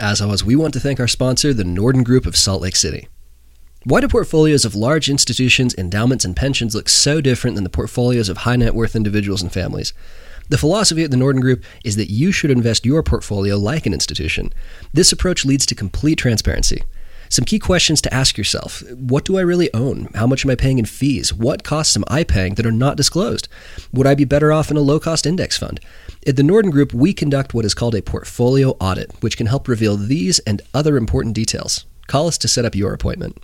As always, we want to thank our sponsor, the Norden Group of Salt Lake City. Why do portfolios of large institutions, endowments, and pensions look so different than the portfolios of high net worth individuals and families? The philosophy at the Norden Group is that you should invest your portfolio like an institution. This approach leads to complete transparency. Some key questions to ask yourself What do I really own? How much am I paying in fees? What costs am I paying that are not disclosed? Would I be better off in a low cost index fund? At the Norden Group, we conduct what is called a portfolio audit, which can help reveal these and other important details. Call us to set up your appointment.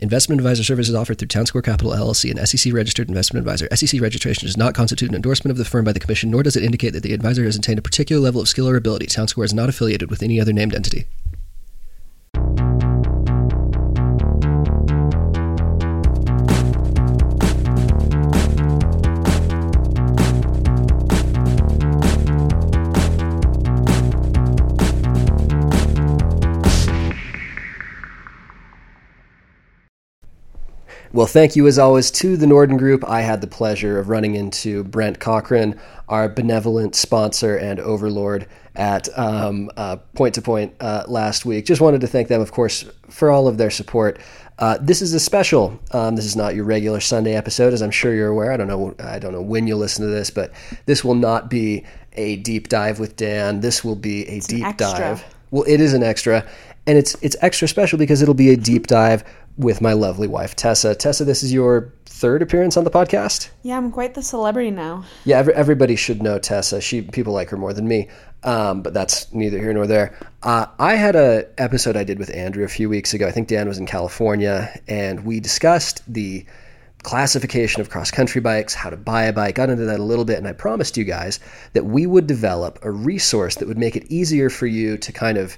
Investment advisor services offered through Town Square Capital LLC, an SEC registered investment advisor. SEC registration does not constitute an endorsement of the firm by the Commission, nor does it indicate that the advisor has attained a particular level of skill or ability. Town Square is not affiliated with any other named entity. Well, thank you as always to the Norden Group. I had the pleasure of running into Brent Cochran, our benevolent sponsor and overlord at um, uh, Point to Point uh, last week. Just wanted to thank them, of course, for all of their support. Uh, this is a special. Um, this is not your regular Sunday episode, as I'm sure you're aware. I don't know. I don't know when you'll listen to this, but this will not be a deep dive with Dan. This will be a It's deep dive. Well, it is an extra, and it's it's extra special because it'll be a deep dive with my lovely wife Tessa. Tessa, this is your third appearance on the podcast. Yeah, I'm quite the celebrity now. Yeah, every, everybody should know Tessa. She people like her more than me, um, but that's neither here nor there. Uh, I had a episode I did with Andrew a few weeks ago. I think Dan was in California, and we discussed the classification of cross country bikes, how to buy a bike. Got into that a little bit, and I promised you guys that we would develop a resource that would make it easier for you to kind of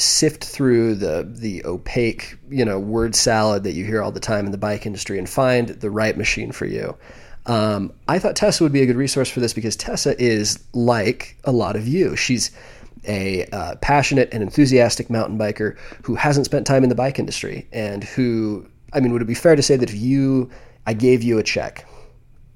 sift through the the opaque you know word salad that you hear all the time in the bike industry and find the right machine for you. Um, I thought Tessa would be a good resource for this because Tessa is like a lot of you. She's a uh, passionate and enthusiastic mountain biker who hasn't spent time in the bike industry and who, I mean, would it be fair to say that if you, I gave you a check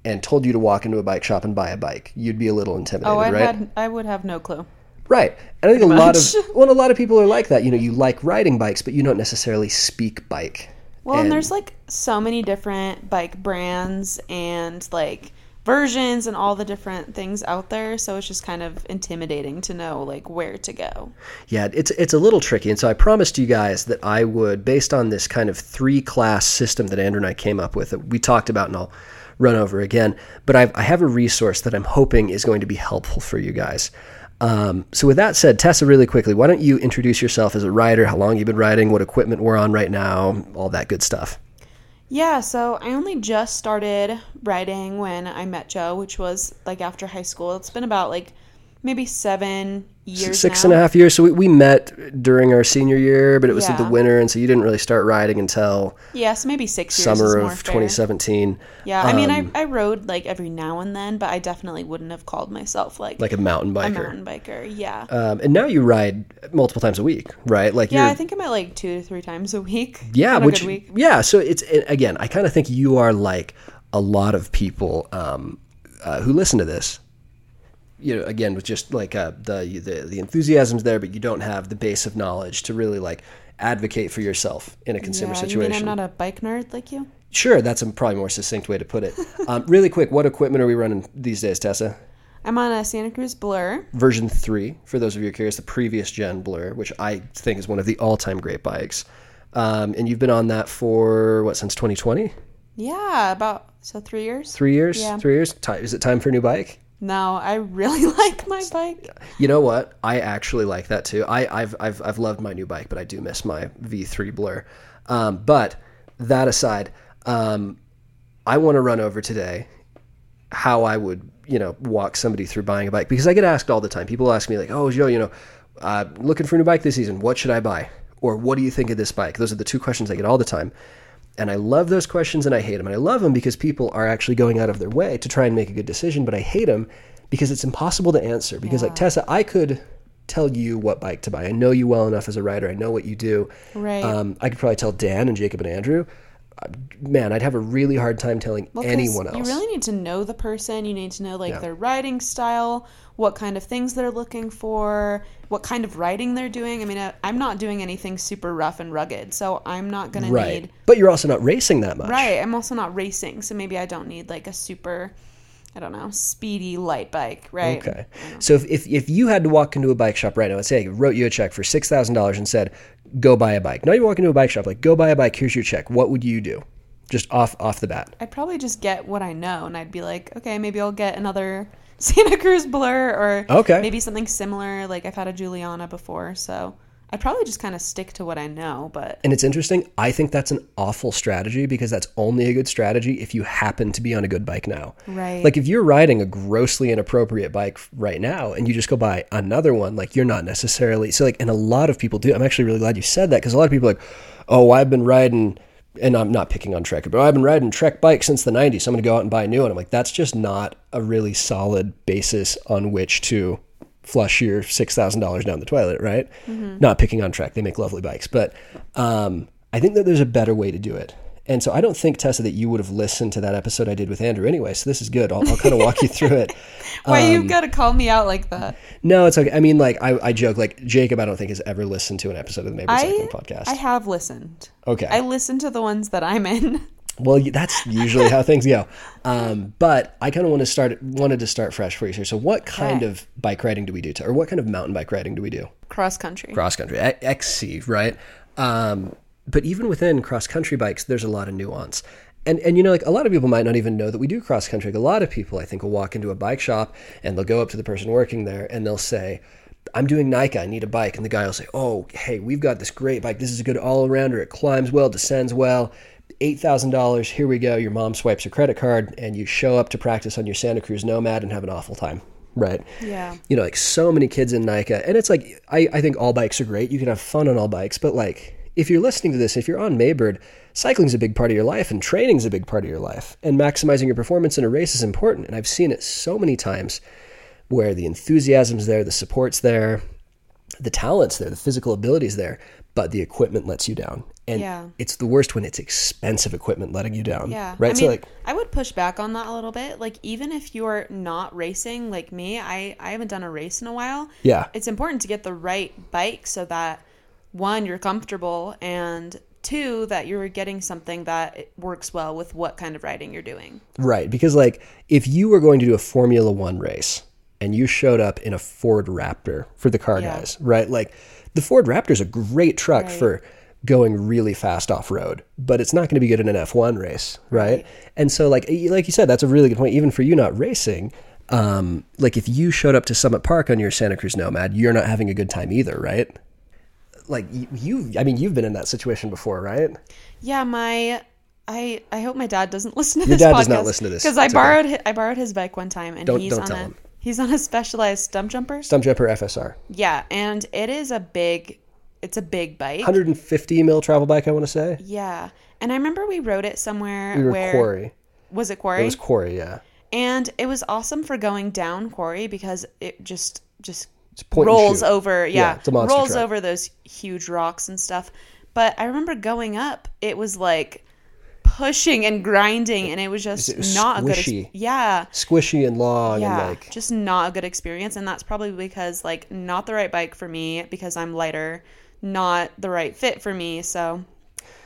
and told you to walk into a bike shop and buy a bike, you'd be a little intimidated, Oh, I right? had I would have no clue. Right. And I think a lot of well, a lot of people are like that. You know, you like riding bikes, but you don't necessarily speak bike. Well, and, there's like so many different bike brands and like versions and all the different things out there, so it's just kind of intimidating to know like where to go. Yeah, it's it's a little tricky. And so I promised you guys that I would, based on this kind of three class system that Andrew and I came up with, that we talked about, and I'll run over again. But I've, I have a resource that I'm hoping is going to be helpful for you guys. Um, so with that said, Tessa, really quickly, why don't you introduce yourself as a rider, how long you've been riding, what equipment we're on right now, all that good stuff. Yeah, so I only just started riding when I met Joe, which was like after high school. It's been about like maybe seven years Six now. and a half years. So we, we met during our senior year, but it was in the winter, and so you didn't really start riding until Yeah, so maybe six years. summer of fair. 2017. Yeah, I mean, Um, I, I rode like every now and then, but I definitely wouldn't have called myself like, like a mountain biker. a mountain biker. Yeah. Um, and now you ride multiple times a week, right? Like yeah, I think I'm at like two to three times a week. yeah, which week. yeah. So it's again, I kind of think you are like a lot of people um, uh, who listen to this. You know, again, with just like uh, the the the enthusiasm's there, but you don't have the base of knowledge to really like advocate for yourself in a consumer yeah, situation. I'm not a bike nerd like you? Sure, that's a probably more succinct way to put it. Um, really quick, what equipment are we running these days, Tessa? I'm on a Santa Cruz Blur. Version 3, for those of you are curious, the previous gen Blur, which I think is one of the all time great bikes. Um, and you've been on that for, what, since 2020? Yeah, about so three years. Three years? Yeah. Three years? Ti- Is it time for a new bike? No, I really like my bike. You know what? I actually like that too. I, I've, I've, I've loved my new bike, but I do miss my V3 Blur. Um, but that aside, um, I want to run over today how I would, you know, walk somebody through buying a bike because I get asked all the time. People ask me like, "Oh, Joe, you know, uh, looking for a new bike this season. What should I buy?" Or "What do you think of this bike?" Those are the two questions I get all the time. And I love those questions and I hate them. And I love them because people are actually going out of their way to try and make a good decision, but I hate them because it's impossible to answer. Because like Tessa, I could tell you what bike to buy. I know you well enough as a rider. I know what you do. Right. Um, I could probably tell Dan and Jacob and Andrew. Man, I'd have a really hard time telling Well, anyone else. You really need to know the person. You need to know like Yeah. their riding style, what kind of things they're looking for, what kind of riding they're doing. I mean, I, I'm not doing anything super rough and rugged, so I'm not gonna need. But you're also not racing that much. Right. I'm also not racing, so maybe I don't need like a super, I don't know, speedy light bike. Right. Okay. So if, if, if you had to walk into a bike shop right now, let's say I wrote you a check for $6,000 and said, go buy a bike. Now you walk into a bike shop, like, go buy a bike, here's your check. What would you do? Just off off the bat. I'd probably just get what I know, and I'd be like, okay, maybe I'll get another Santa Cruz Blur, or Okay. maybe something similar. Like I've had a Juliana before, so I'd probably just kind of stick to what I know. But And it's interesting. I think that's an awful strategy because that's only a good strategy if you happen to be on a good bike now. Right. Like if you're riding a grossly inappropriate bike right now and you just go buy another one, like you're not necessarily so like and a lot of people do. I'm actually really glad you said that because a lot of people are like, "Oh, I've been riding and I'm not picking on Trek, but oh, I've been riding Trek bikes since the 90s. So I'm going to go out and buy a new one." I'm like, "That's just not a really solid basis on which to flush your six thousand dollars down the toilet, right? Not picking on Trek; they make lovely bikes, but um, I think that there's a better way to do it. And so I don't think Tessa that you would have listened to that episode I did with Andrew anyway. So this is good. I'll, I'll kind of walk you through it. why Um, you gotta call me out like that? No, it's okay. I mean, like I, I joke, like Jacob, I don't think has ever listened to an episode of the Maybird Cycling podcast. I have listened. okay. I listen to the ones that I'm in. well, that's usually how things go. Um, but I kind of want to start wanted to start fresh for you here. So what kind Okay. of bike riding do we do? To, or what kind of mountain bike riding do we do? Cross country. cross country XC, right? Um, but even within cross country bikes, there's a lot of nuance. And, and you know, like a lot of people might not even know that we do cross country. Like a lot of people, I think, will walk into a bike shop and they'll go up to the person working there and they'll say, I'm doing NICA, I need a bike. And the guy will say, Oh, hey, we've got this great bike. This is a good all arounder. It climbs well, descends well. $8,000. Here we go. Your mom swipes her credit card and you show up to practice on your Santa Cruz Nomad and have an awful time. Right Yeah. you know, like so many kids in NICA. And it's like, I, I think all bikes are great. You can have fun on all bikes. But like, if you're listening to this, if you're on Maybird, cycling's a big part of your life and training's a big part of your life. And maximizing your performance in a race is important. And I've seen it so many times where the enthusiasm's there, the support's there, the talent's there, the physical ability's there, but the equipment lets you down. And Yeah. it's the worst when it's expensive equipment letting you down. Yeah. Right. I so mean, like, I would push back on that a little bit. Like even if you're not racing like me, I I haven't done a race in a while. yeah. It's important to get the right bike so that one you're comfortable and two that you're getting something that works well with what kind of riding you're doing. Right, because like if you were going to do a Formula One race and you showed up in a Ford Raptor for the car Yeah. guys, right? Like the Ford Raptor is a great truck Right. for going really fast off road, but it's not going to be good in an F1 race, right? Right. And so like like you said, that's a really good point. Even for you not racing, um, like if you showed up to Summit Park on your Santa Cruz Nomad, you're not having a good time either, right? Like you, you I mean, you've been in that situation before, right? Yeah, my I I hope my dad doesn't listen to Your this. dad does not listen to this. because I It's okay. borrowed hi- I borrowed his bike one time and Don't- he's don't on a him. he's on a specialized Stumpjumper. Stump Jumper FSR, Yeah, and it is a big it's a big bike. 150 mil travel bike, I want to say. Yeah, and I remember we rode it somewhere We were where quarry. was it quarry? It was quarry, yeah. and it was awesome for going down quarry because it just just rolls over Yeah, yeah, it's a monster rolls truck. over those huge rocks and stuff but i remember going up it was like pushing and grinding and it was just It was not a good squishy. ex- yeah Squishy and long yeah and like just not a good experience and that's probably because like not the right bike for me because i'm lighter not the right fit for me so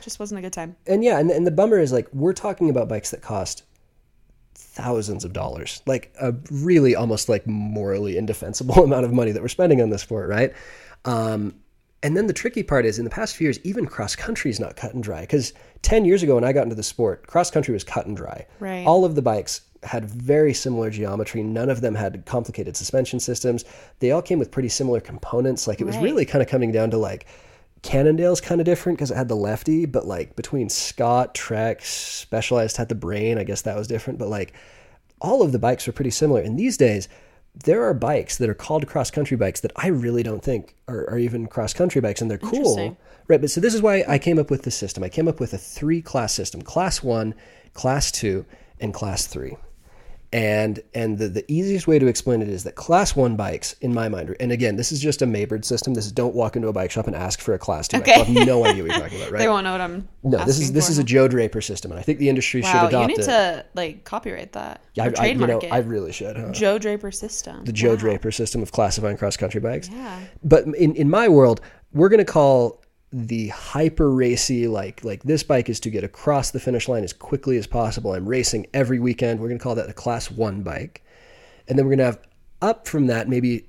just wasn't a good time and yeah, and, and the bummer is like we're talking about bikes that cost thousands of dollars, like a really almost like morally indefensible amount of money that we're spending on this sport, right? Um, and then the tricky part is in the past few years, even cross country is not cut and dry. Because 10 years ago, when I got into the sport, cross country was cut and dry. Right. All of the bikes had very similar geometry. None of them had complicated suspension systems. They all came with pretty similar components. Like it was Right. really kind of coming down to like Cannondale's kind of different because it had the lefty, but like between Scott, Trek, Specialized had the brain. I guess that was different, but like all of the bikes were pretty similar. And these days, there are bikes that are called cross country bikes that I really don't think are, are even cross country bikes, and they're cool. Right. But so this is why I came up with the system. I came up with a three class system class one, class two, and class three. And and the, the easiest way to explain it is that class one bikes, in my mind, and again, this is just a Maybird system. This is don't walk into a bike shop and ask for a class two. Okay. bike. I have no idea what you're talking about, right? They won't know what I'm. no, this is this for. is a Joe Draper system, and I think the industry should adopt it. Wow, you need it. to like copyright that. Yeah, I, I, you know, it. I really should. Huh? Joe Draper system. the Joe Wow. Draper system of classifying cross country bikes. Yeah. But in, in my world, we're going to call the hyper racy like like this bike is to get across the finish line as quickly as possible. I'm racing every weekend. We're going to call that a class 1 bike. And then we're going to have up from that maybe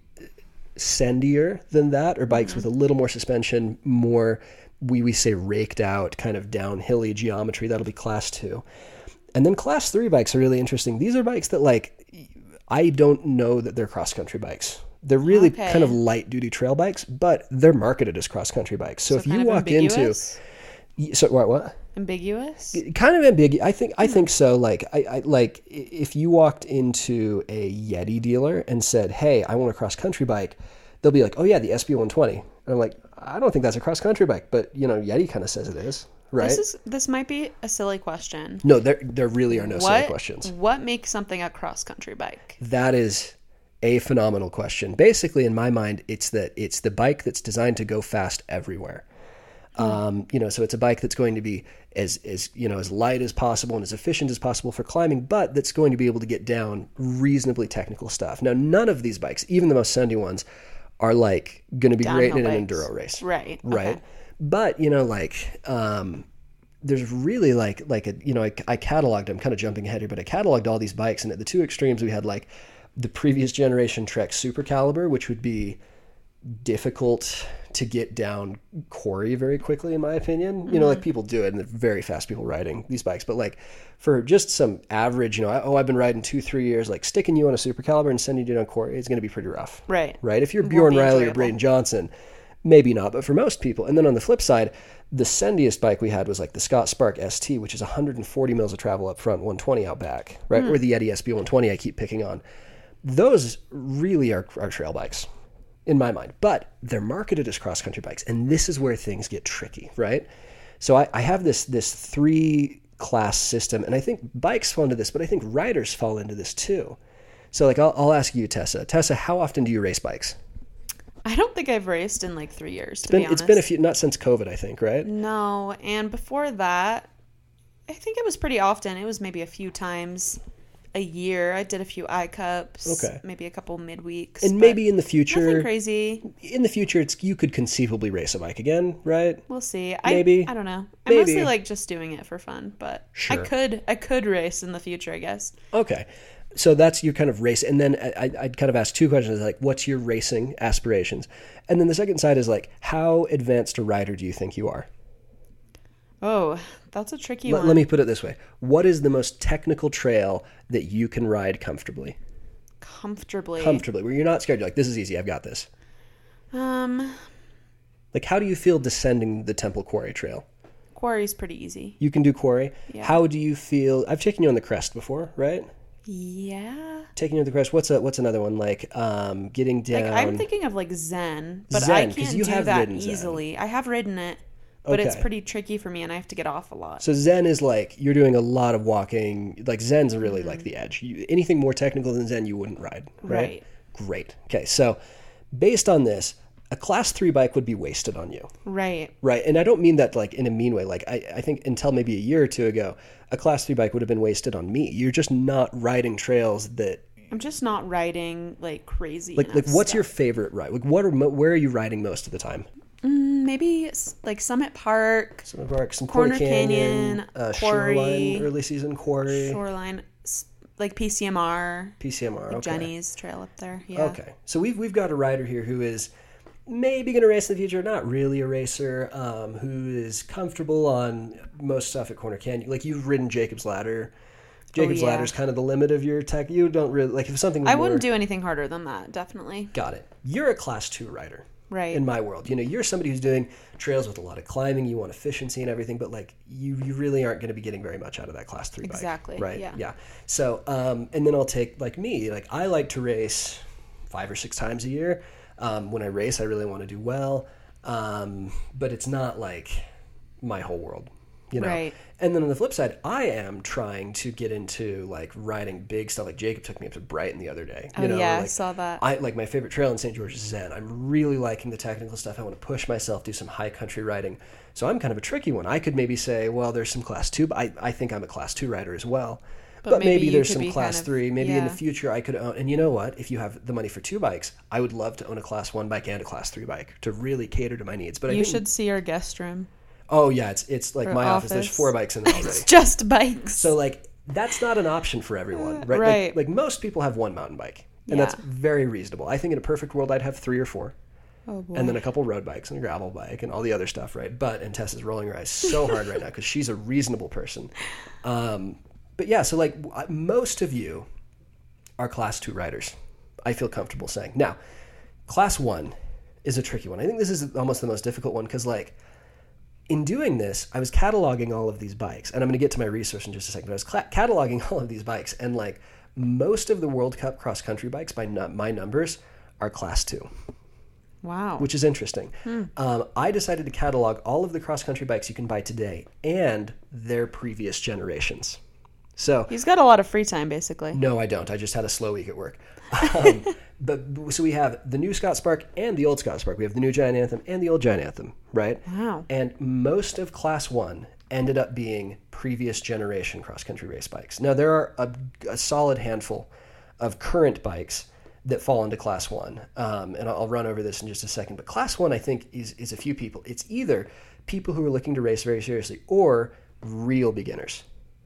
sendier than that or bikes mm-hmm. with a little more suspension, more we we say raked out kind of downhilly geometry. That'll be class 2. And then class 3 bikes are really interesting. These are bikes that like I don't know that they're cross country bikes. They're really Okay. kind of light duty trail bikes, but they're marketed as cross country bikes. So, So if you walk ambiguous? into so what what ambiguous. kind of ambiguous, I think I hmm. think so. Like I, I like if you walked into a Yeti dealer and said, "Hey, I want a cross country bike," they'll be like, "Oh yeah, the SB 120." And I'm like, I don't think that's a cross country bike, but you know, Yeti kind of says it is, right? This is this might be a silly question. no, there there really are no silly questions. what makes something a cross country bike? That is a phenomenal question. Basically, in my mind, it's that it's the bike that's designed to go fast everywhere. Um, you know, so it's a bike that's going to be as as you know as light as possible and as efficient as possible for climbing, but that's going to be able to get down reasonably technical stuff. Now, none of these bikes, even the most sendy ones, are like going to be great in Downhill an bikes. enduro race Right. right okay. but you know like um there's really like like a you know I, I cataloged i'm kind of jumping ahead here but i cataloged all these bikes and at the two extremes we had like the previous generation trek super caliber which would be difficult to get down quarry very quickly in my opinion you know like people do it and they're very fast people riding these bikes but like for just some average you know oh i've been riding two three years like sticking you on a super caliber and sending you down quarry is going to be pretty rough Right. right? If you're Bjorn Riley or. Braden Johnson, maybe not, but for most people. And then on the flip side, the sendiest bike we had was like the Scott Spark ST, which is 140 mils of travel up front, 120 out back, right? Hmm. Or the Yeti SB 120 I keep picking on. Those really are, are trail bikes in my mind, but they're marketed as cross country bikes. And this is where things get tricky, right? So I, I have this, this three class system, and I think bikes fall into this, but I think riders fall into this too. So like I'll, I'll ask you, Tessa. Tessa, how often do you race bikes? I don't think I've raced in like three years. To Been- be honest, it's been a few, not since COVID, I think, right? No, and before that, I think it was pretty often. It was maybe a few times a year. I did a few I cups. Okay. Maybe a couple midweeks. And maybe in the nothing future, crazy. in the future, it's you could conceivably race a bike again, right? We'll see. I, Maybe. I don't know. I Maybe. mostly like just doing it for fun, but Sure. I could I could race in the future, I guess. Okay, so that's your kind of race, and then I, I- I'd kind of ask two questions like, what's your racing aspirations, and then the second side is like, how advanced a rider do you think you are? Oh, that's a tricky Let, one. let me put it this way: what is the most technical trail that you can ride comfortably? comfortably. Comfortably, where you're not scared. You're like, this is easy. I've got this. um, Like, how do you feel descending the Temple Quarry Trail? quarry's pretty easy. You can do quarry. Yeah. How do you feel? I've taken you on the crest before, right? Yeah. Taking you on the crest. What's a what's another one like? Um, getting down. Like I'm thinking of like Zen, but Zen, I can't you do have that ridden Zen. easily. I have ridden it, but it's pretty tricky for me, and I have to get off a lot. so Zen is like you're doing a lot of walking. Like Zen's really like Mm-hmm. the edge. You, anything more technical than Zen, you wouldn't ride, right? Right. Great. Okay, so based on this, a class three bike would be wasted on you. Right. Right. And I don't mean that like in a mean way. Like I, I think until maybe a year or two ago, a class three bike would have been wasted on me. You're just not riding trails that I'm just not riding like crazy. like like what's your favorite ride? Like what are where are you riding most of the time? Mm, maybe like Summit Park, Some Park, some Corner Canyon, Canyon, uh, Quarry, Shoreline, early season quarry, Shoreline, like PCMR, PCMR. Okay. Jenny's Trail up there. Yeah. Okay. So we've we've got a rider here who is maybe going to race in the future, not really a racer, um, who is comfortable on most stuff at Corner Canyon. Like you've ridden Jacob's Ladder. Jacob's Oh, yeah. Ladder is kind of the limit of your tech. You don't really like if something. I more- wouldn't do anything harder than that. Definitely. Got it. You're a class two rider. Right. In my world, you know, you're somebody who's doing trails with a lot of climbing. You want efficiency and everything, but like you, you really aren't going to be getting very much out of that class three bike. Exactly, Right. yeah. Yeah. So, um, and then I'll take like me. Like I like to race five or six times a year. Um, when I race, I really want to do well, um, but it's not like my whole world. You know, Right. and then on the flip side, I am trying to get into like riding big stuff. Like Jacob took me up to Brighton the other day. You Oh, know, yeah, I saw that. I like my favorite trail in St. George is Zen. I'm really liking the technical stuff. I want to push myself, do some high country riding. So I'm kind of a tricky one. I could maybe say, well, there's some class two, but I, I think I'm a class two rider as well. But, But maybe, maybe there's some class kind of- three. Maybe in the future I could own. And you know what? If you have the money for two bikes, I would love to own a class one bike and a class three bike to really cater to my needs. But I You think, should see our guest room. Oh yeah, it's it's like my office. There's four bikes in there already. It's just bikes. So like that's not an option for everyone, right? right. Like, like most people have one mountain bike, and that's Yeah. very reasonable. I think in a perfect world, I'd have three or four, oh boy. and then a couple road bikes and a gravel bike and all the other stuff, right? But and Tessa's rolling her eyes so hard right now because she's a reasonable person. Um, but yeah, so like w- I- most of you are class two riders. I feel comfortable saying now, class one is a tricky one. I think this is almost the most difficult one because like in doing this, I was cataloging all of these bikes, and I'm going to get to my research in just a second. But I was cla cataloging all of these bikes, and like most of the World Cup cross country bikes, by nu- my numbers, are class two, wow. which is interesting. Um, I decided to catalog all of the cross country bikes you can buy today and their previous generations. So He's got a lot of free time, basically. no, I don't. I just had a slow week at work. Um, but so we have the new Scott Spark and the old Scott Spark. We have the new Giant Anthem and the old Giant Anthem, right? Wow. And most of Class One ended up being previous generation cross country race bikes. Now there are a, a solid handful of current bikes that fall into Class One, um, and I'll I'll run over this in just a second. But Class One, I think, is is a few people. It's either people who are looking to race very seriously or real beginners.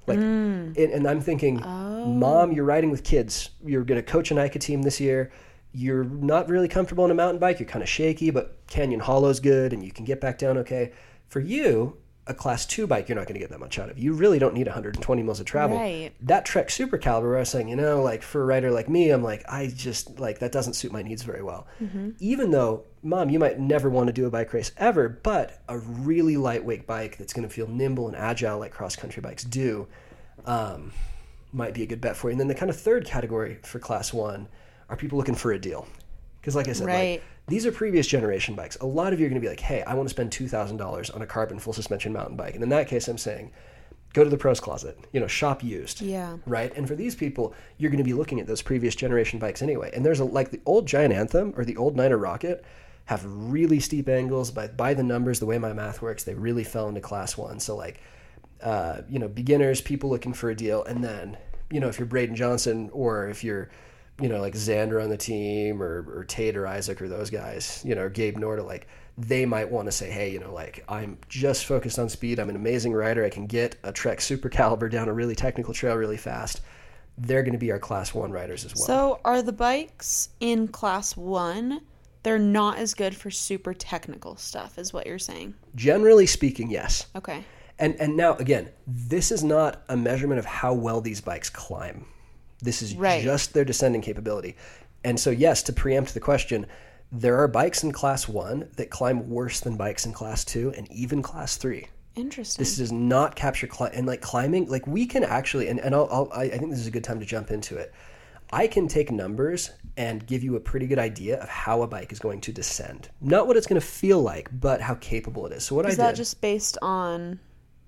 Like, mm. and, and I'm thinking, mom, oh. you're riding with kids. You're going to coach an ICA team this year. You're not really comfortable on a mountain bike. You're kind of shaky, but Canyon Hollow's good, and you can get back down okay. For you, a class two bike, you're not going to get that much out of. You really don't need 120 mils of travel. Right. That Trek Super Caliber, I was saying, you know, like for a rider like me, I'm like, I just like that doesn't suit my needs very well. Even though, mom, you might never want to do a bike race ever, but a really lightweight bike that's going to feel nimble and agile like cross country bikes do um, might be a good bet for you. And then the kind of third category for class one are people looking for a deal. Because, like I said, like, Right. These are previous generation bikes. A lot of you are going to be like, hey, I want to spend $2,000 on a carbon full suspension mountain bike. And in that case, I'm saying, go to the pros closet, you know, shop used. Yeah. Right. And for these people, you're going to be looking at those previous generation bikes anyway. And there's a, like the old Giant Anthem or the old Niner Rocket have really steep angles. By, by the numbers, the way my math works, they really fell into class one. So, like, uh, you know, beginners, people looking for a deal, and then, you know, if you're Braden Johnson or if you're, you know, like Xander on the team or, or Tate or Isaac or those guys, you know, Gabe Norda, like they might want to say, hey, you know, like I'm just focused on speed. I'm an amazing rider. I can get a Trek Super Caliber down a really technical trail really fast. They're going to be our class one riders as well. So are the bikes in class one? They're not as good for super technical stuff, is what you're saying. Generally speaking, yes. Okay. And and now again, this is not a measurement of how well these bikes climb. This is Right. just their descending capability. And so yes, to preempt the question, there are bikes in class 1 that climb worse than bikes in class 2 and even class 3. Interesting. This does not capture cli- and like climbing like we can actually and, and I'll, I'll I I think this is a good time to jump into it. I can take numbers and give you a pretty good idea of how a bike is going to descend. Not what it's going to feel like, but how capable it is. So what is I that did just based on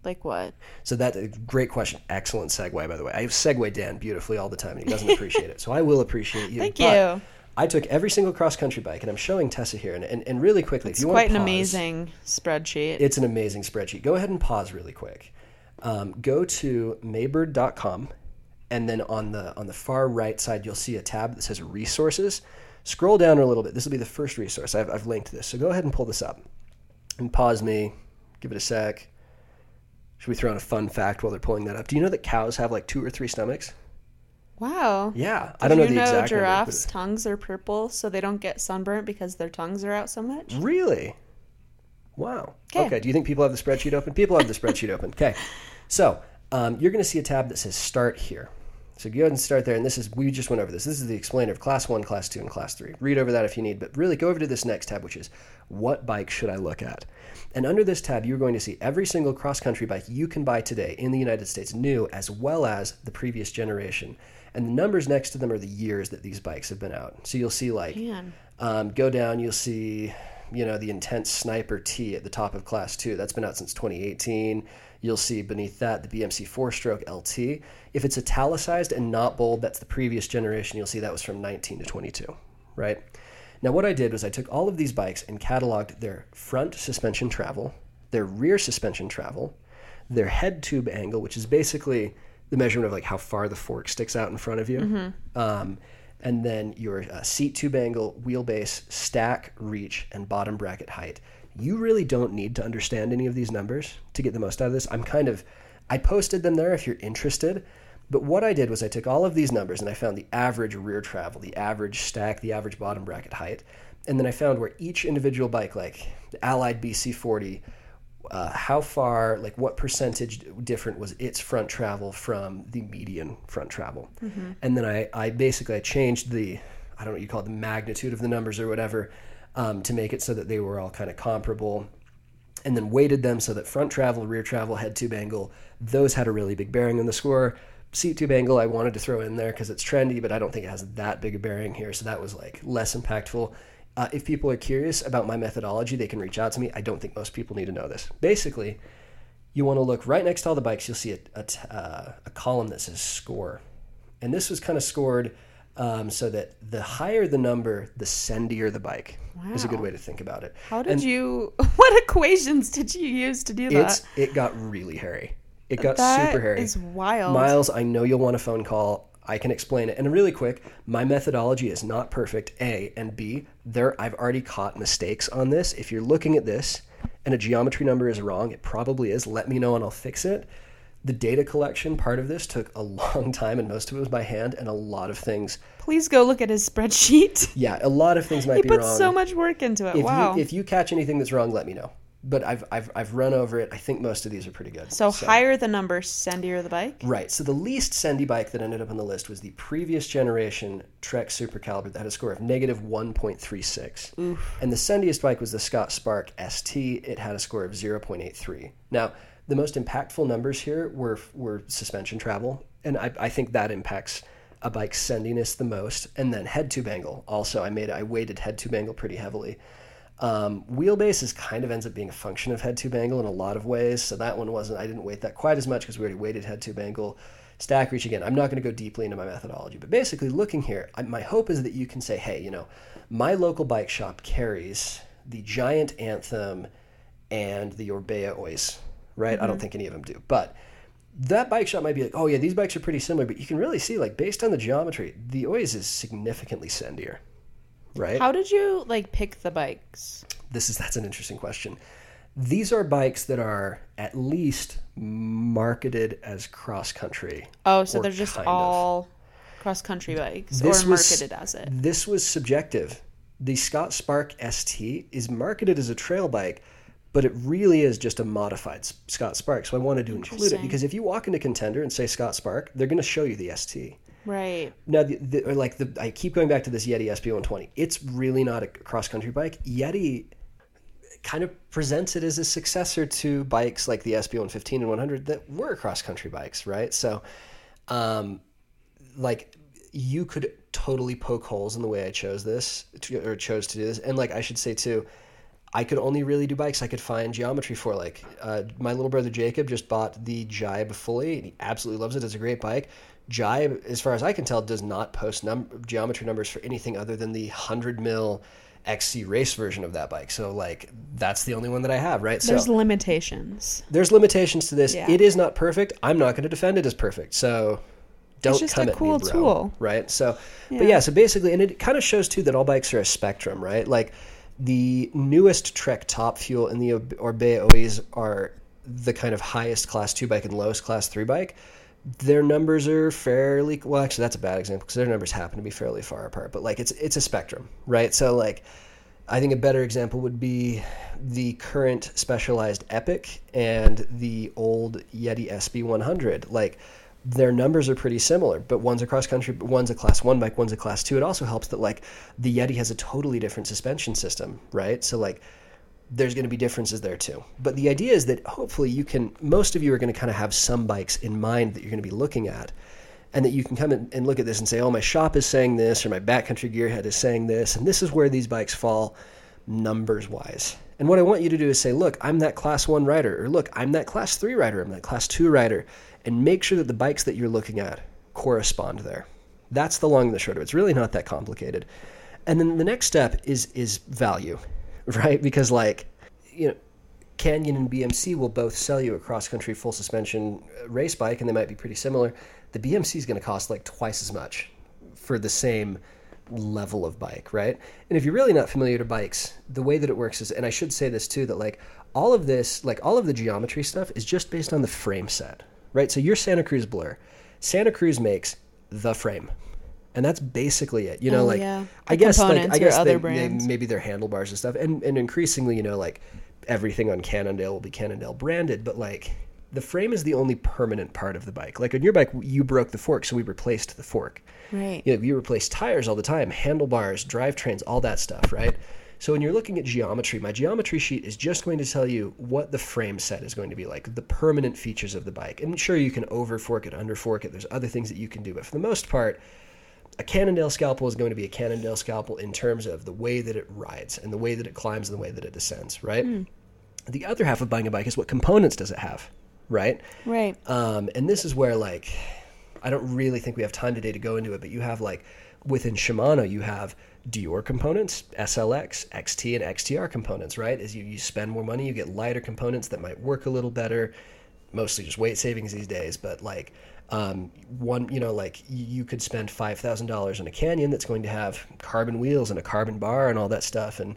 like what? so that great question, excellent segue by the way. I segue Dan beautifully all the time, and he doesn't appreciate it. So I will appreciate you. Thank But you. I took every single cross country bike, and I'm showing Tessa here, and, and, and really quickly, if It's you want quite to an pause, amazing spreadsheet. It's an amazing spreadsheet. Go ahead and pause really quick. Um, go to maybird.com, and then on the on the far right side, you'll see a tab that says resources. Scroll down a little bit. This will be the first resource. I've, I've linked this. So go ahead and pull this up, and pause me. Give it a sec. Should we throw in a fun fact while they're pulling that up? Do you know that cows have like two or three stomachs? wow. Yeah, I don't know you the know exact number, giraffes' but- tongues are purple so they don't get sunburnt because their tongues are out so much? Really? Wow. 'Kay. Okay. Do you think people have the spreadsheet open? People have the spreadsheet open. Okay. So um, you're going to see a tab that says Start Here. So go ahead and start there. And this is we just went over this. This is the explainer of Class One, Class Two, and Class Three. Read over that if you need, but really go over to this next tab, which is What bike should I look at? And under this tab, you're going to see every single cross country bike you can buy today in the United States, new as well as the previous generation. And the numbers next to them are the years that these bikes have been out. So you'll see like um, go down, you'll see you know, the Intense Sniper T at the top of Class 2. That's been out since 2018. You'll see beneath that the BMC 4 stroke LT. If it's italicized and not bold, that's the previous generation. You'll see that was from 19 to 22, right? Now, what I did was I took all of these bikes and cataloged their front suspension travel, their rear suspension travel, their head tube angle, which is basically the measurement of like how far the fork sticks out in front of you, um, and then your uh, seat tube angle, wheelbase, stack, reach, and bottom bracket height. You really don't need to understand any of these numbers to get the most out of this. I'm kind of, I posted them there if you're interested. But what I did was I took all of these numbers and I found the average rear travel, the average stack, the average bottom bracket height, and then I found where each individual bike, like the Allied BC40, uh, how far, like what percentage different was its front travel from the median front travel. And then I, I basically I changed the, I don't know what you call it, the magnitude of the numbers or whatever, um, to make it so that they were all kind of comparable. And then weighted them so that front travel, rear travel, head tube angle, those had a really big bearing on the score. Seat tube angle, I wanted to throw in there because it's trendy, but I don't think it has that big a bearing here. So that was like less impactful. Uh, if people are curious about my methodology, they can reach out to me. I don't think most people need to know this. Basically, you want to look right next to all the bikes. You'll see a, uh, a column that says score. And this was kind of scored um, so that the higher the number, the sendier the bike is a good way to think about it. How did And you? What equations did you use to do that? It's, it got really hairy. It got That super hairy. is wild. Miles, I know you'll want a phone call. I can explain it. And really quick, my methodology is not perfect. A and B, there I've already caught mistakes on this. If you're looking at this and a geometry number is wrong, it probably is. Let me know and I'll fix it. The data collection part of this took a long time and most of it was by hand and a lot of things. Please go look at his spreadsheet. Yeah, a lot of things might he be put so much work into it. if wow. you if you catch anything that's wrong, let me know. But I've I've I've run over it. I think most of these are pretty good. so, higher the number, sendier the bike. Right. So the least Sendy bike that ended up on the list was the previous generation Trek Super Caliber that had a score of negative 1.36. And the sendiest bike was the Scott Spark ST. It had a score of 0.83. Now, the most impactful numbers here were were suspension travel, and I, I think that impacts a bike's sendiness the most. And then head tube angle. Also, I made I weighted head tube angle pretty heavily. Um, wheelbase is kind of ends up being a function of head tube angle in a lot of ways. So that one wasn't, I didn't weight that quite as much because we already weighted head tube angle. Stack reach again. I'm not going to go deeply into my methodology, but basically, looking here, I, my hope is that you can say, hey, you know, my local bike shop carries the Giant Anthem and the Orbea Oiz, right? I don't mm-hmm. think any of them do, but that bike shop might be like, oh yeah, these bikes are pretty similar, but you can really see, like, based on the geometry, the Oiz is significantly sendier, right? How did you like pick the bikes? this is that's an interesting question. These are bikes that are at least marketed as cross country. Oh, so they're just all cross country bikes This or was- marketed as it. This was subjective. The Scott Spark ST is marketed as a trail bike, but it really is just a modified Scott Spark. So I wanted to include it because if you walk into Contender and say Scott Spark, they're going to show you the ST. Right. Now, the, the, like the, I keep going back to this Yeti SB120. It's really not a cross country bike. Yeti kind of presents it as a successor to bikes like the SB115 and 100 that were cross country bikes, right? So, um, like you could totally poke holes in the way I chose this to, or chose to do this, and like I should say too. I could only really do bikes I could find geometry for. Like uh, my little brother Jacob just bought the Jibe fully, and he absolutely loves it. It's a great bike. Jibe, as far as I can tell, does not post num- geometry numbers for anything other than the hundred mil XC race version of that bike. So like that's the only one that I have, right? There's so limitations. there's limitations to this. Yeah. It is not perfect. I'm not going to defend it as perfect. So don't just come a at cool me, bro. tool. Right? So Yeah. but yeah, so basically and it kind of shows too that all bikes are a spectrum, right? Like the newest Trek Top Fuel and the Orbea Oiz are the kind of highest class 2 bike and lowest class 3 bike. Their numbers are fairly well actually that's a bad example because their numbers happen to be fairly far apart, but like it's it's a spectrum, right? So like I think a better example would be the current specialized Epic and the old Yeti SB100. Like their numbers are pretty similar, but one's a cross country, one's a class one bike, one's a class two. It also helps that like the Yeti has a totally different suspension system, right? So like there's going to be differences there too. But the idea is that hopefully you can, most of you are going to kind of have some bikes in mind that you're going to be looking at. And that you can come in and look at this and say, oh, my shop is saying this, or my backcountry gearhead is saying this, and this is where these bikes fall. numbers wise. And what I want you to do is say, look, I'm that class one rider, or look, I'm that class three rider, I'm that class two rider, and make sure that the bikes that you're looking at correspond there. That's the long and the short of it. It's really not that complicated. And then the next step is is value, right? Because like, you know, Canyon and BMC will both sell you a cross country full suspension uh, race bike, and they might be pretty similar. The BMC is going to cost like twice as much for the same level of bike, right? And if you're really not familiar to bikes, the way that it works is, and I should say this too, that like all of this, like all of the geometry stuff is just based on the frame set, right? So your Santa Cruz Blur, Santa Cruz makes the frame. And that's basically it. You know, Oh, like yeah. I guess like I guess other they, they, maybe their handlebars and stuff. And and increasingly, you know, like everything on Cannondale will be Cannondale branded, but like the frame is the only permanent part of the bike. Like on your bike, you broke the fork, so we replaced the fork Right. you know, you replace tires all the time, handlebars, drivetrains, all that stuff, right? So when you're looking at geometry, my geometry sheet is just going to tell you what the frame set is going to be like, the permanent features of the bike. And sure, you can over fork it, under fork it. There's other things that you can do, but for the most part, a Cannondale scalpel is going to be a Cannondale scalpel in terms of the way that it rides and the way that it climbs and the way that it descends, right? The other half of buying a bike is what components does it have, right? Right. Um, and this is where like I don't really think we have time today to go into it, but you have like within Shimano you have Deore components, SLX, XT, and XTR components, right? As you, you spend more money, you get lighter components that might work a little better, mostly just weight savings these days, but like um, one, you know, like you could spend five thousand dollars on a Canyon that's going to have carbon wheels and a carbon bar and all that stuff, and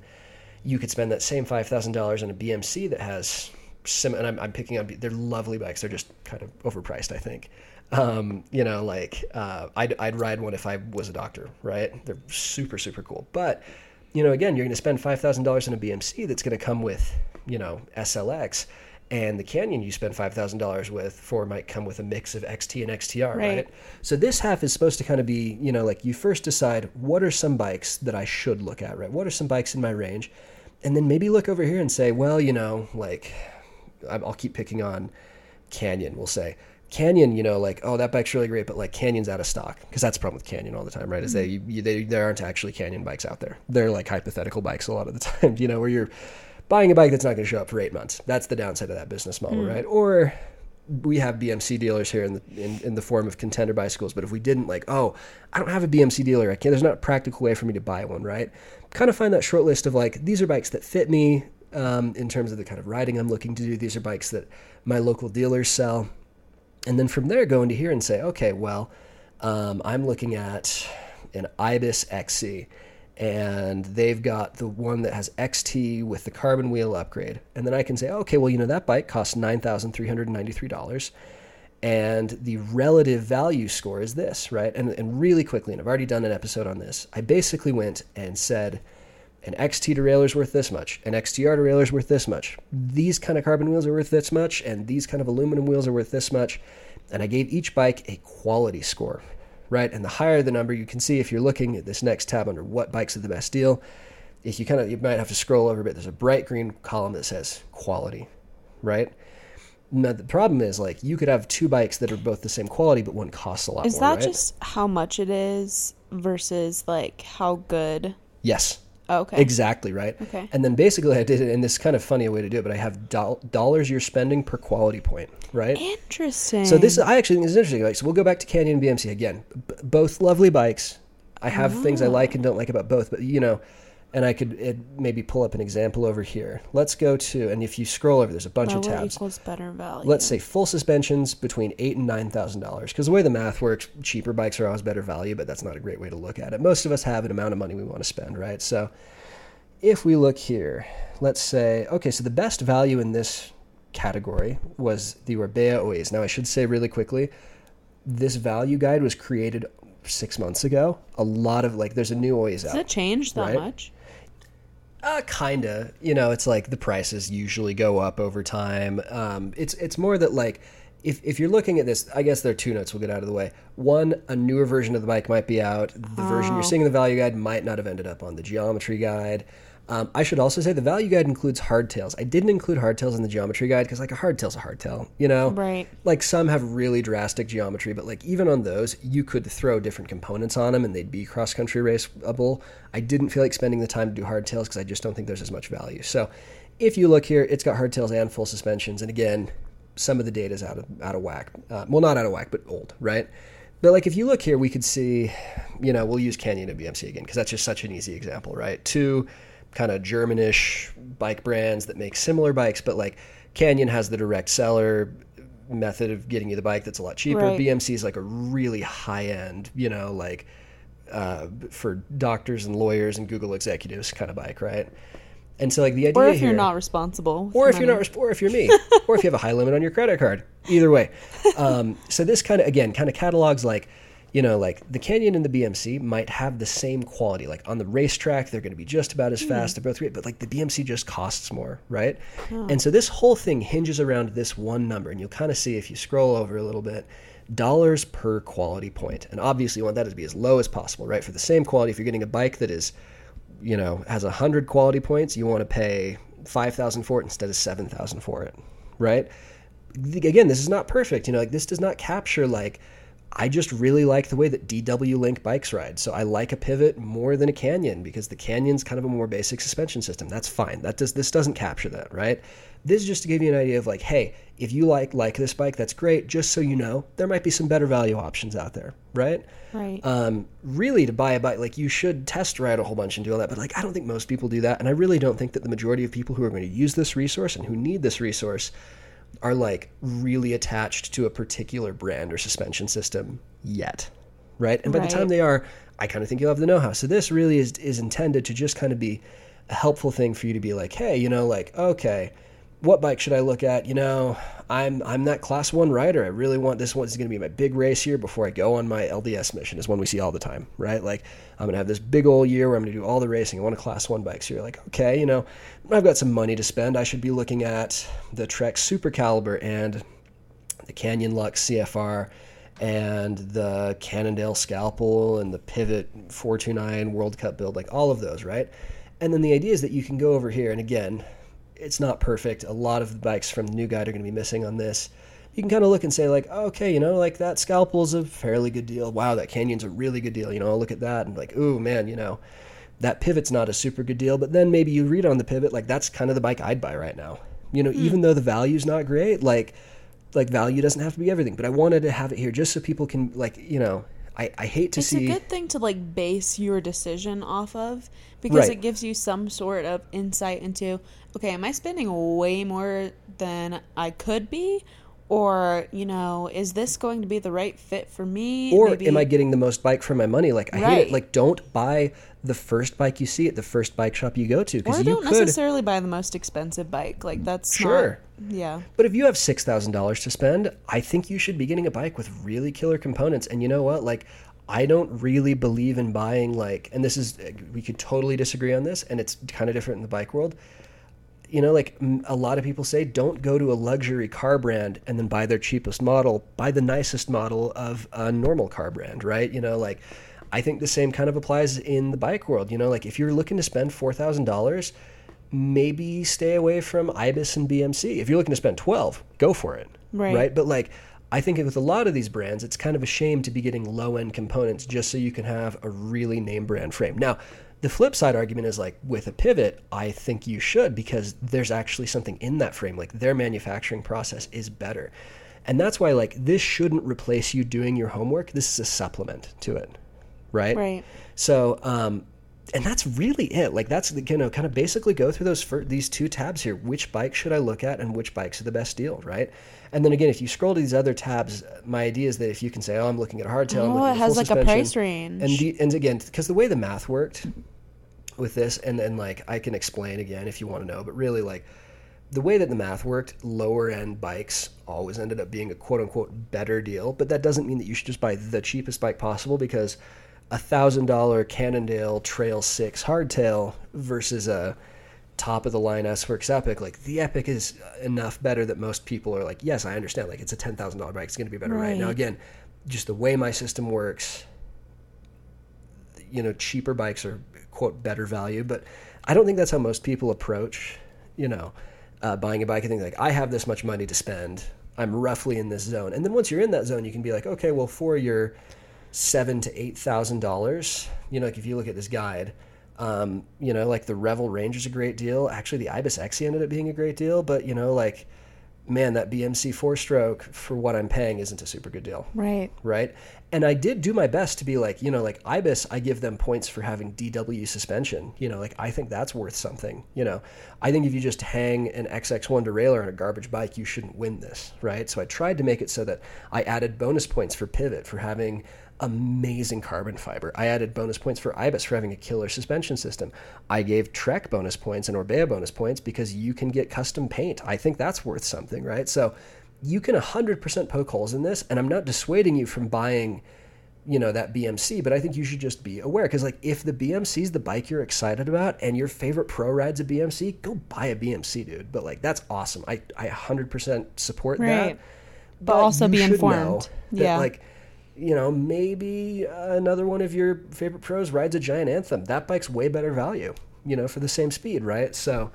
you could spend that same five thousand dollars on a BMC that has sim. And I'm, I'm picking on they're lovely bikes. They're just kind of overpriced, I think. Um, you know, like uh, I'd I'd ride one if I was a doctor, right? They're super super cool. But you know, again, you're going to spend five thousand dollars on a BMC that's going to come with you know SLX. And the Canyon you spend five thousand dollars with for might come with a mix of XT and XTR, Right. right? So this half is supposed to kind of be, you know, like you first decide what are some bikes that I should look at, right? What are some bikes in my range? And then maybe look over here and say, well, you know, like I'll keep picking on Canyon, we'll say. Canyon, you know, like, oh, that bike's really great, but like Canyon's out of stock. Because that's the problem with Canyon all the time, right? Is they, you, they, there aren't actually Canyon bikes out there. They're like hypothetical bikes a lot of the time, you know, where you're buying a bike that's not going to show up for eight months. That's the downside of that business model, right? Or we have BMC dealers here in the in, in the form of contender bicycles. But if we didn't, like, oh, I don't have a BMC dealer. I can't. There's not a practical way for me to buy one, right? Kind of find that short list of like these are bikes that fit me um, in terms of the kind of riding I'm looking to do. These are bikes that my local dealers sell, and then from there go into here and say, okay, well, um, I'm looking at an Ibis Exie, and they've got the one that has XT with the carbon wheel upgrade, and then I can say, okay, well, you know that bike costs nine thousand three hundred ninety three dollars. And the relative value score is this, right? And, and really quickly, and I've already done an episode on this, I basically went and said, an XT derailleur is worth this much, an XTR derailleur is worth this much, these kind of carbon wheels are worth this much, and these kind of aluminum wheels are worth this much. And I gave each bike a quality score, right? And the higher the number, you can see if you're looking at this next tab under what bikes are the best deal, if you kind of, you might have to scroll over a bit, there's a bright green column that says quality, right? Now, the problem is, like, you could have two bikes that are both the same quality, but one costs a lot Is more, that right? just how much it is versus like how good? Yes. Oh, okay. Exactly right. Okay. And then basically, I did it in this kind of funny way to do it, but I have doll- dollars you're spending per quality point, right? Interesting. So this, I actually think this is interesting. Like, so we'll go back to Canyon and BMC again. B- both lovely bikes. I have things I ah. like and don't like about both, but you know, and I could it, maybe pull up an example over here. Let's go to, and if you scroll over, there's a bunch of Lower tabs. equals better value. Let's say full suspensions between eight and nine thousand dollars. Because the way the math works, cheaper bikes are always better value, but that's not a great way to look at it. Most of us have an amount of money we want to spend, right? So if we look here, let's say, okay, so the best value in this category was the Orbea Oiz. Now I should say really quickly, this value guide was created six months ago. A lot of like, there's a new Oiz Does out. it change that Right. much? Uh, kinda. You know, it's like the prices usually go up over time. Um, it's it's more that like if if you're looking at this, I guess there are two notes we'll get out of the way. One, a newer version of the bike might be out. The version you're seeing in the value guide might not have ended up on the geometry guide. Um, I should also say the value guide includes hardtails. I didn't include hardtails in the geometry guide because like a hardtail's a hardtail, you know? Right. Like some have really drastic geometry, but like even on those, you could throw different components on them and they'd be cross country raceable. I didn't feel like spending the time to do hardtails because I just don't think there's as much value. So if you look here, it's got hardtails and full suspensions, and again, some of the data is out of out of whack. Uh, well, not out of whack, but old, right? But like if you look here, we could see, you know, we'll use Canyon and BMC again because that's just such an easy example, right? Two kind of Germanish bike brands that make similar bikes, but like Canyon has the direct seller method of getting you the bike that's a lot cheaper. Right. BMC is like a really high end, you know, like uh, for doctors and lawyers and Google executives kind of bike, right? And so like the idea Or if here, you're not responsible. or if you're not, or if you're me, or if you have a high limit on your credit card. Either way. Um, so this kind of again kind of catalogs like, you know, like the Canyon and the BMC might have the same quality. Like on the racetrack, they're going to be just about as fast. They're both great, but like the BMC just costs more, right? And so this whole thing hinges around this one number, and you'll kind of see if you scroll over a little bit. Dollars per quality point. and obviously you want that to be as low as possible, right? For the same quality, if you're getting a bike that is you know has a hundred quality points, you want to pay five thousand for it instead of seven thousand for it, right? Again, this is not perfect. You know, like this does not capture like I just really like the way that DW Link bikes ride. So I like a pivot more than a Canyon because the Canyon's kind of a more basic suspension system. That's fine. That does this doesn't capture that, right? This is just to give you an idea of like, hey, if you like like this bike, that's great. Just so you know, there might be some better value options out there, right? Right. um, really to buy a bike like you should test ride a whole bunch and do all that but like i don't think most people do that and i really don't think that the majority of people who are going to use this resource and who need this resource are like really attached to a particular brand or suspension system yet right? And by the time they are i kind of think you'll have the know-how. So this really is is intended to just kind of be a helpful thing for you to be like hey you know like okay what bike should I look at? You know, I'm I'm that class one rider. I really want this one. This is going to be my big race here before I go on my LDS mission. Is one we see all the time, right? Like I'm going to have this big old year where I'm going to do all the racing. I want a class one bike. So you're like, okay, you know, I've got some money to spend. I should be looking at the Trek Super Caliber and the Canyon Lux CFR and the Cannondale Scalpel and the Pivot 429 World Cup build, like all of those, right? And then the idea is that you can go over here, and again, it's not perfect. A lot of the bikes from the new guide are going to be missing on this. You can kind of look and say, like, okay, you know, like that Scalpel's a fairly good deal. Wow, that Canyon's a really good deal. You know, I'll look at that and like, ooh, man, you know, that Pivot's not a super good deal. But then maybe you read on the Pivot, like, that's kind of the bike I'd buy right now. You know, hmm. even though the value's not great, like, like value doesn't have to be everything. But I wanted to have it here just so people can, like, you know, I, I hate to it's see. a good thing to like base your decision off of because Right. it gives you some sort of insight into okay am i spending way more than i could be or you know is this going to be the right fit for me or Maybe- am I getting the most bike for my money? Like I hate it. Like don't buy the first bike you see at the first bike shop you go to because you don't could. necessarily buy the most expensive bike like that's Sure. not, yeah But if you have six thousand dollars to spend, I think you should be getting a bike with really killer components. And you know what? Like, I don't really believe in buying like, and this is we could totally disagree on this, and it's kind of different in the bike world. You know, like a lot of people say, don't go to a luxury car brand and then buy their cheapest model. Buy the nicest model of a normal car brand, right? You know, like I think the same kind of applies in the bike world. You know, like if you're looking to spend four thousand dollars, maybe stay away from Ibis and BMC. If you're looking to spend 12, go for it. Right. But like I think with a lot of these brands, it's kind of a shame to be getting low end components just so you can have a really name brand frame. Now, the flip side argument is like with a pivot, I think you should because there's actually something in that frame. Like their manufacturing process is better. And that's why like this shouldn't replace you doing your homework. This is a supplement to it. Right? right So, um, and that's really it. Like that's the, you know kind of basically go through those fir- these two tabs here. Which bike should I look at, and which bikes are the best deal, right? And then again, if you scroll to these other tabs, my idea is that if you can say, "Oh, I'm looking at a hardtail," I'm oh looking it at has like a suspension," price range and the, and again, because the way the math worked with this, and then like I can explain again if you want to know, but really like the way that the math worked, lower end bikes always ended up being a quote unquote better deal. But that doesn't mean that you should just buy the cheapest bike possible because a thousand dollar Cannondale Trail Six hardtail versus a top of the line S Works Epic, like the Epic is enough better that most people are like, yes, I understand. Like it's a ten thousand dollar bike, it's going to be better, right. Now again, just the way my system works, you know, cheaper bikes are quote better value, but I don't think that's how most people approach, you know, uh, buying a bike. I think like I have this much money to spend. I'm roughly in this zone, and then once you're in that zone, you can be like, okay, well, for your seven to eight thousand dollars, you know, like if you look at this guide, um, you know, like the Revel Ranger is a great deal. Actually, the Ibis Exie ended up being a great deal, but you know, like man, that BMC Fourstroke for what I'm paying isn't a super good deal. Right. Right. And I did do my best to be like, you know, like Ibis, I give them points for having DW suspension. You know, like I think that's worth something. You know, I think if you just hang an XX1 derailleur on a garbage bike, you shouldn't win this. Right. So I tried to make it so that I added bonus points for pivot for having amazing carbon fiber. I added bonus points for Ibis for having a killer suspension system. I gave Trek bonus points and Orbea bonus points because you can get custom paint. I think that's worth something, right? So you can 100% poke holes in this, and I'm not dissuading you from buying, you know, that BMC, but I think you should just be aware because, like, if the BMC is the bike you're excited about and your favorite pro ride's a BMC, go buy a BMC, dude. But like, that's awesome. I I 100% support Right. that. But also be informed. that, Yeah. like you know, maybe another one of your favorite pros rides a giant anthem. That bike's way better value, you know, for the same speed, right? So,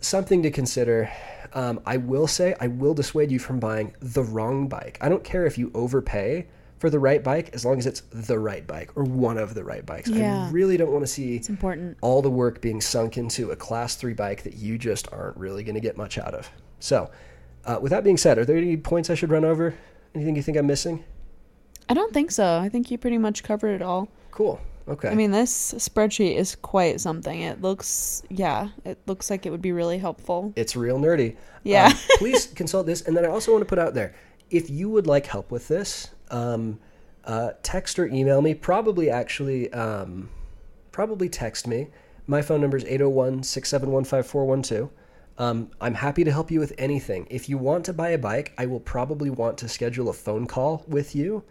something to consider. Um, I will say, I will dissuade you from buying the wrong bike. I don't care if you overpay for the right bike, as long as it's the right bike or one of the right bikes. Yeah. I really don't want to see It's important. all the work being sunk into a class three bike that you just aren't really going to get much out of. So, uh, with that being said, are there any points I should run over? Anything you think I'm missing? I don't think so. I think you pretty much covered it all. Cool. Okay. I mean, this spreadsheet is quite something. It looks, yeah, it looks like it would be really helpful. it's real nerdy. Yeah. Um, please consult this. And then I also want to put out there if you would like help with this, um, uh, text or email me. Probably actually, um, probably text me. My phone number is 801 671 5412. Um, I'm happy to help you with anything. If you want to buy a bike, I will probably want to schedule a phone call with you.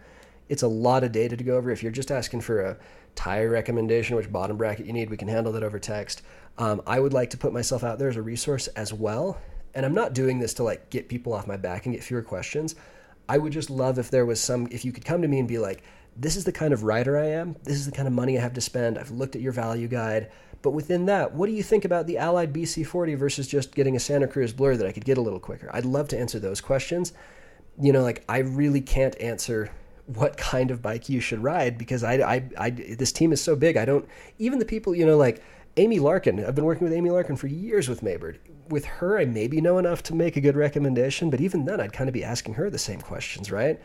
It's a lot of data to go over. If you're just asking for a tire recommendation, which bottom bracket you need, we can handle that over text. Um, I would like to put myself out there as a resource as well. And I'm not doing this to like get people off my back and get fewer questions. I would just love if there was some, if you could come to me and be like, this is the kind of rider I am. This is the kind of money I have to spend. I've looked at your value guide. But within that, what do you think about the Allied BC40 versus just getting a Santa Cruz Blur that I could get a little quicker? I'd love to answer those questions. You know, like I really can't answer what kind of bike you should ride because I, I, I this team is so big. I don't even the people, you know, like Amy Larkin. I've been working with Amy Larkin for years with Maybird. With her, I maybe know enough to make a good recommendation, but even then, I'd kind of be asking her the same questions, right?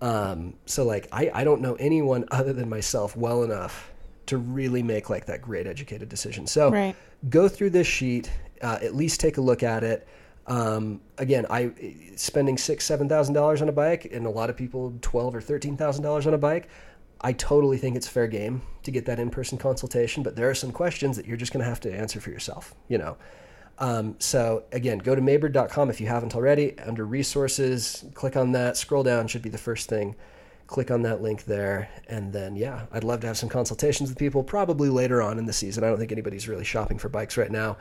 Um, so like I, I don't know anyone other than myself well enough to really make like that great educated decision. So Right. go through this sheet, uh, at least take a look at it. Um, again, I spending six, seven thousand dollars on a bike, and a lot of people twelve or thirteen thousand dollars on a bike. I totally think it's fair game to get that in-person consultation, but there are some questions that you're just going to have to answer for yourself. You know, um, so again, go to Maybird.com if you haven't already. Under resources, click on that. Scroll down should be the first thing. Click on that link there, and then yeah, I'd love to have some consultations with people. Probably later on in the season. I don't think anybody's really shopping for bikes right now,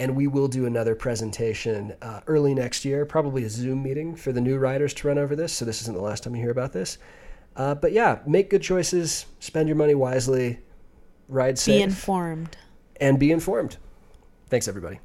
and we will do another presentation uh, early next year. Probably a Zoom meeting for the new riders to run over this. So this isn't the last time you hear about this. Uh, but yeah, make good choices, spend your money wisely, ride safe, Be informed. and be informed. Thanks, everybody.